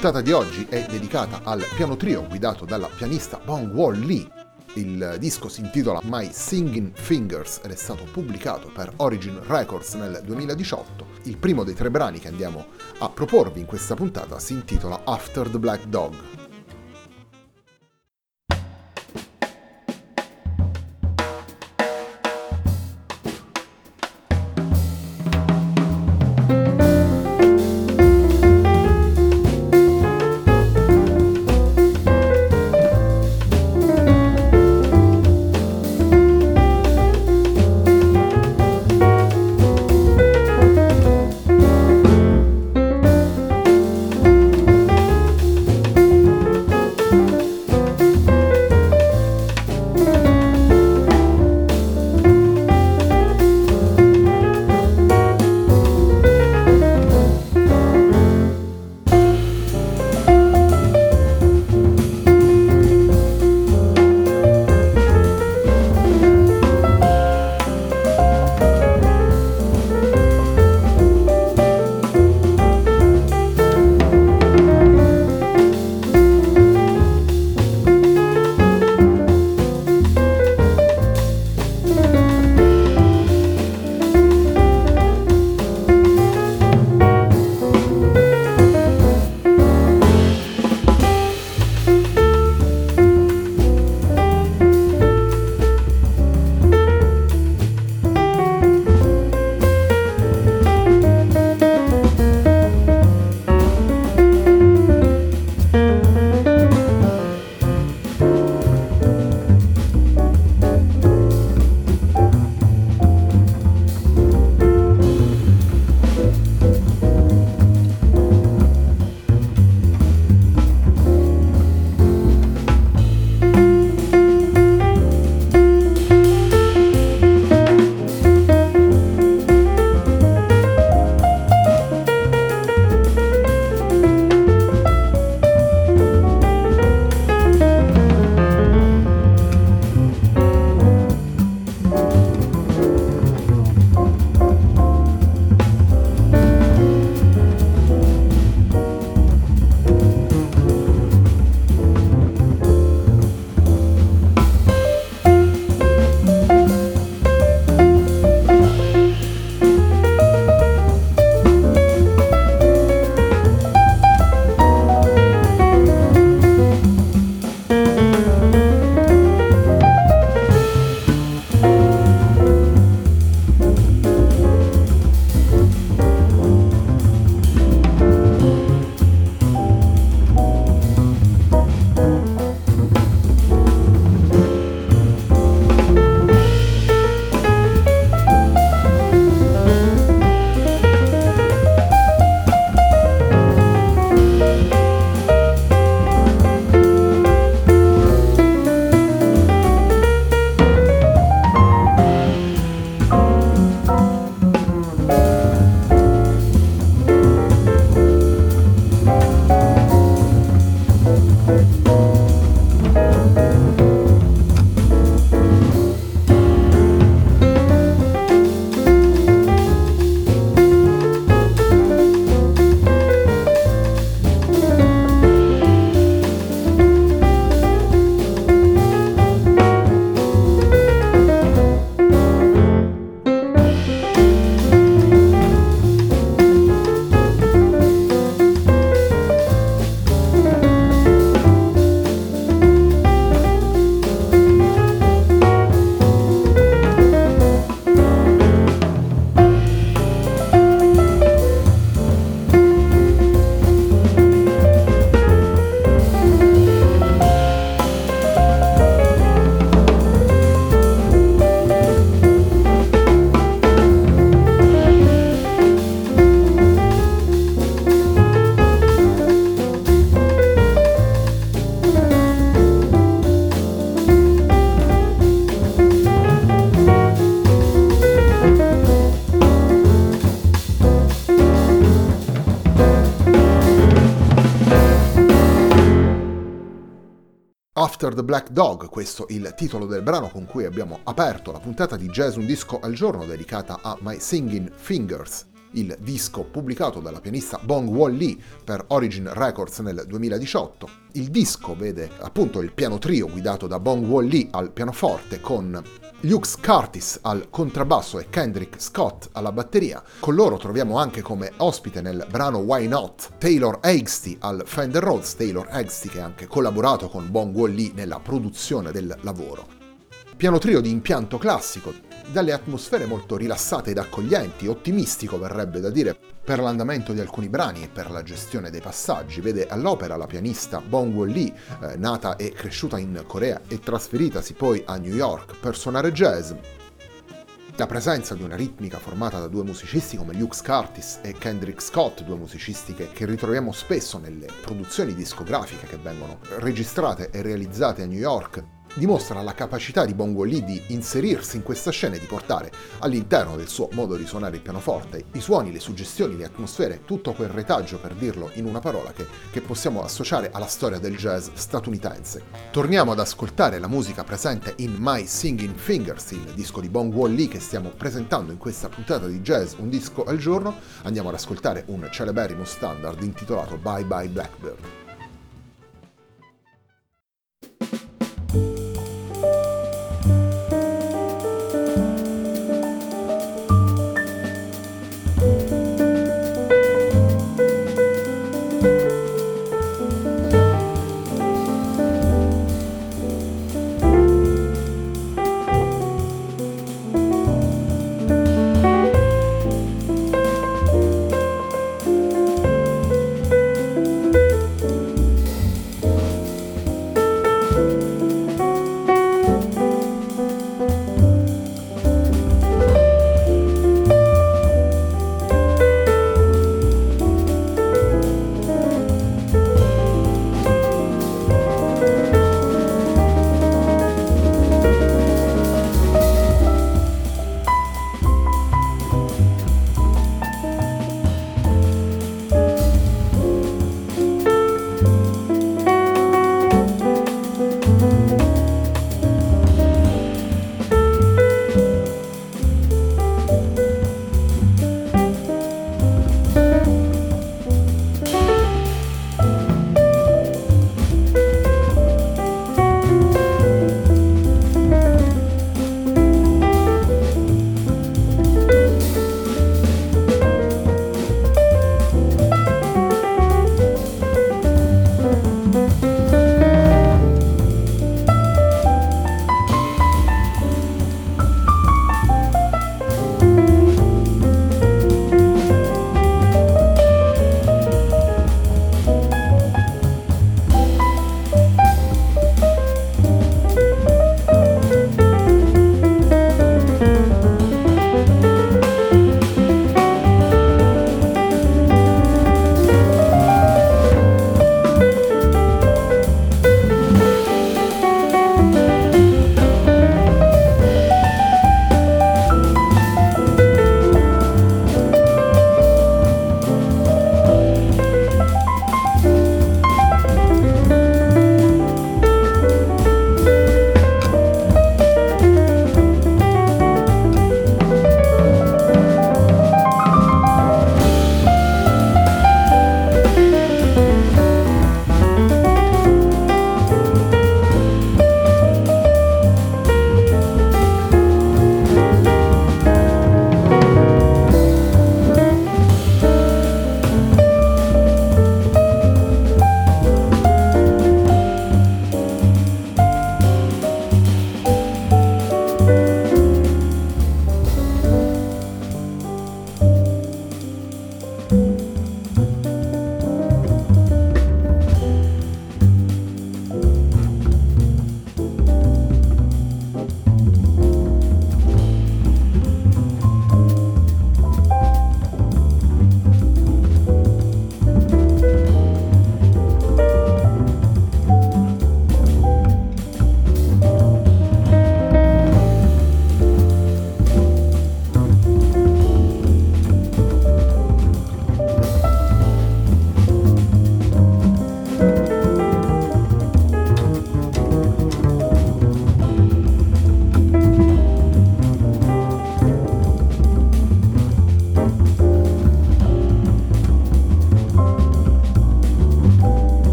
Puntata di oggi è dedicata al piano trio guidato dalla pianista Bong Wall Lee. Il disco si intitola My Singing Fingers ed è stato pubblicato per Origin Records nel 2018. Il primo dei tre brani che andiamo a proporvi in questa puntata si intitola After the Black Dog. The Black Dog, questo il titolo del brano con cui abbiamo aperto la puntata di Jazz Un Disco al Giorno dedicata a My Singing Fingers, il disco pubblicato dalla pianista Bong Wall Lee per Origin Records nel 2018. Il disco vede appunto il piano trio guidato da Bong Wall Lee al pianoforte con Luke Curtis al contrabbasso e Kendrick Scott alla batteria. Con loro troviamo anche come ospite nel brano Why Not Taylor Egsty al Fender Rhodes, Taylor Egsty che ha anche collaborato con Wall Lee nella produzione del lavoro. Piano trio di impianto classico, dalle atmosfere molto rilassate ed accoglienti, ottimistico verrebbe da dire, per l'andamento di alcuni brani e per la gestione dei passaggi. Vede all'opera la pianista Bong Won Lee, eh, nata e cresciuta in Corea e trasferitasi poi a New York per suonare jazz, la presenza di una ritmica formata da due musicisti come Luke Curtis e Kendrick Scott, due musicisti che, che, ritroviamo spesso nelle produzioni discografiche che vengono registrate e realizzate a New York, dimostra la capacità di Bongo Lee di inserirsi in questa scena e di portare all'interno del suo modo di suonare il pianoforte i suoni, le suggestioni, le atmosfere, tutto quel retaggio, per dirlo in una parola, che, che possiamo associare alla storia del jazz statunitense. Torniamo ad ascoltare la musica presente in My Singing Fingers, il disco di Bongo Lee che stiamo presentando in questa puntata di jazz un disco al giorno. Andiamo ad ascoltare un celeberrimo standard intitolato Bye Bye Blackbird.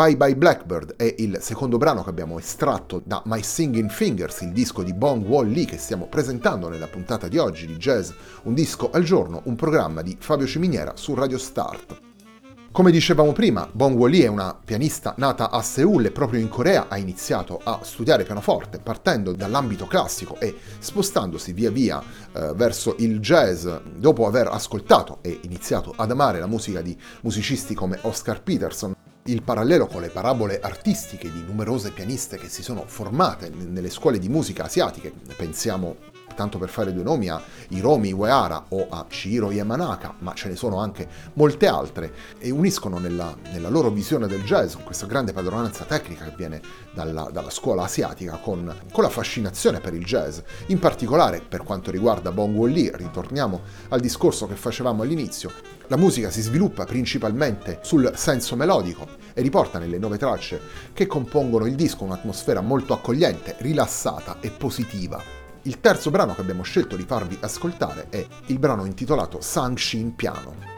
Bye Bye Blackbird è il secondo brano che abbiamo estratto da My Singing Fingers, il disco di Bong Wall Lee che stiamo presentando nella puntata di oggi di Jazz Un disco al giorno, un programma di Fabio Ciminiera su Radio Start. Come dicevamo prima, Bong Wall Lee è una pianista nata a Seoul e proprio in Corea ha iniziato a studiare pianoforte partendo dall'ambito classico e spostandosi via via eh, verso il jazz dopo aver ascoltato e iniziato ad amare la musica di musicisti come Oscar Peterson il parallelo con le parabole artistiche di numerose pianiste che si sono formate nelle scuole di musica asiatiche, pensiamo tanto per fare due nomi, a Hiromi Uehara o a Shiro Yamanaka, ma ce ne sono anche molte altre, e uniscono nella, nella loro visione del jazz, questa grande padronanza tecnica che viene dalla, dalla scuola asiatica, con, con, la fascinazione per il jazz. In particolare, per quanto riguarda Bong Wall Lee, ritorniamo al discorso che facevamo all'inizio, la musica si sviluppa principalmente sul senso melodico e riporta nelle nove tracce che compongono il disco un'atmosfera molto accogliente, rilassata e positiva. Il terzo brano che abbiamo scelto di farvi ascoltare è il brano intitolato Sangshin Piano.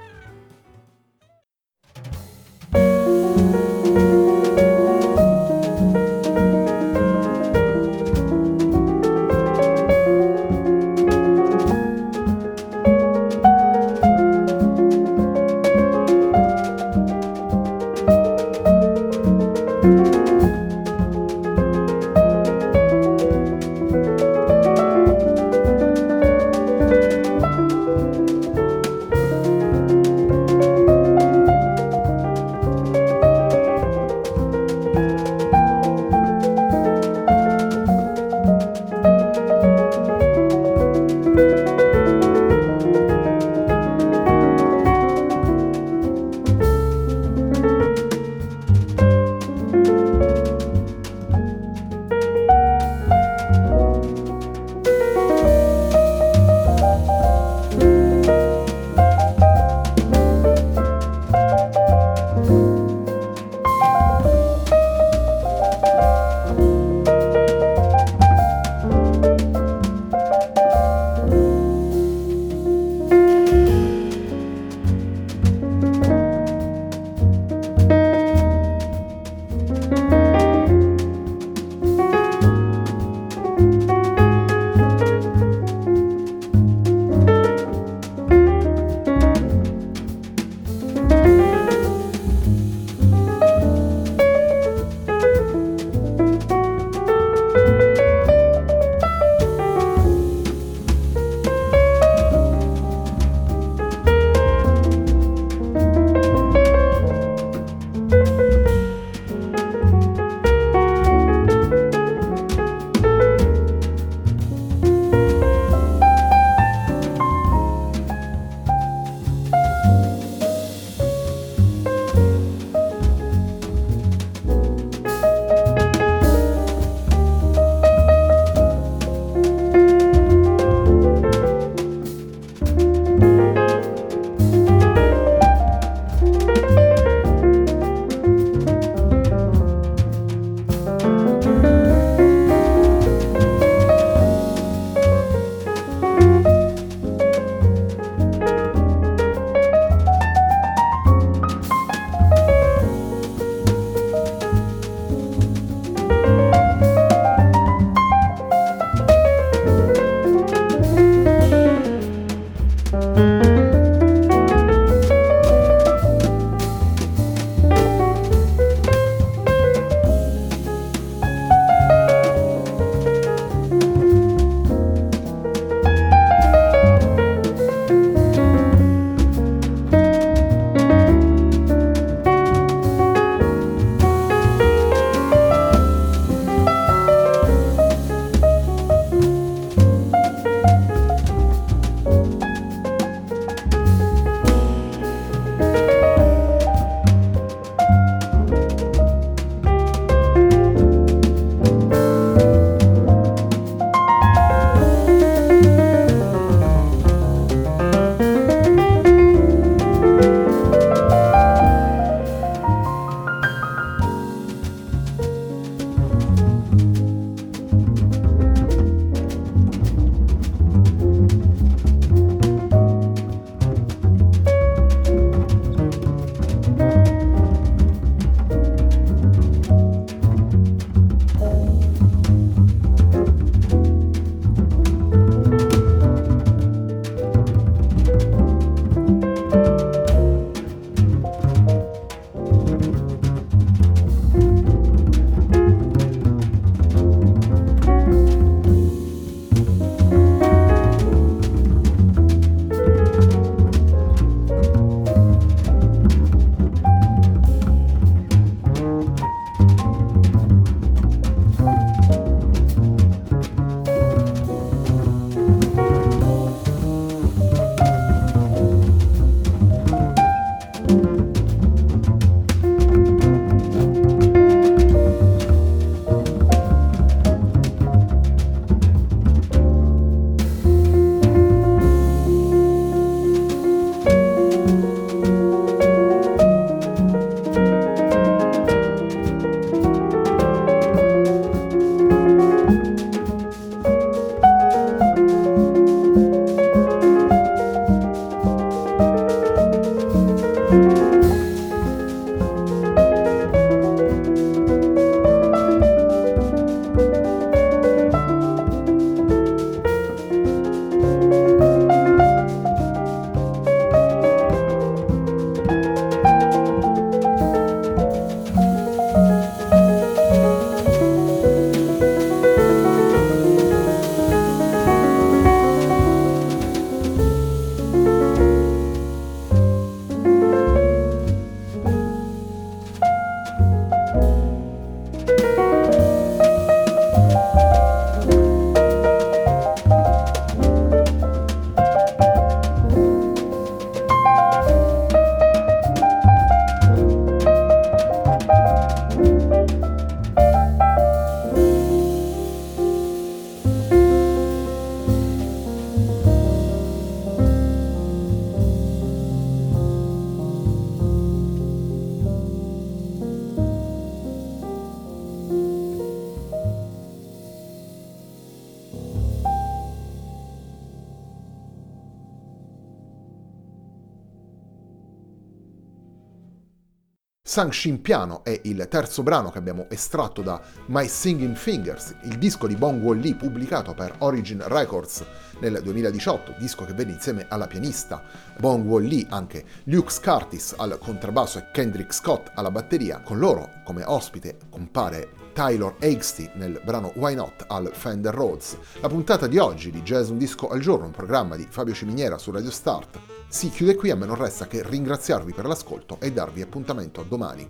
Sangshin Piano è il terzo brano che abbiamo estratto da My Singing Fingers, il disco di Bong Wall Lee pubblicato per Origin Records nel 2018, disco che vede insieme alla pianista Bong Wall Lee anche Luke Curtis al contrabbasso e Kendrick Scott alla batteria. Con loro come ospite compare Taylor Hagstey nel brano Why Not al Fender Rhodes. La puntata di oggi di Jazz Un Disco al Giorno, un programma di Fabio Ciminiera su Radio Start, si chiude qui, a me non resta che ringraziarvi per l'ascolto e darvi appuntamento a domani.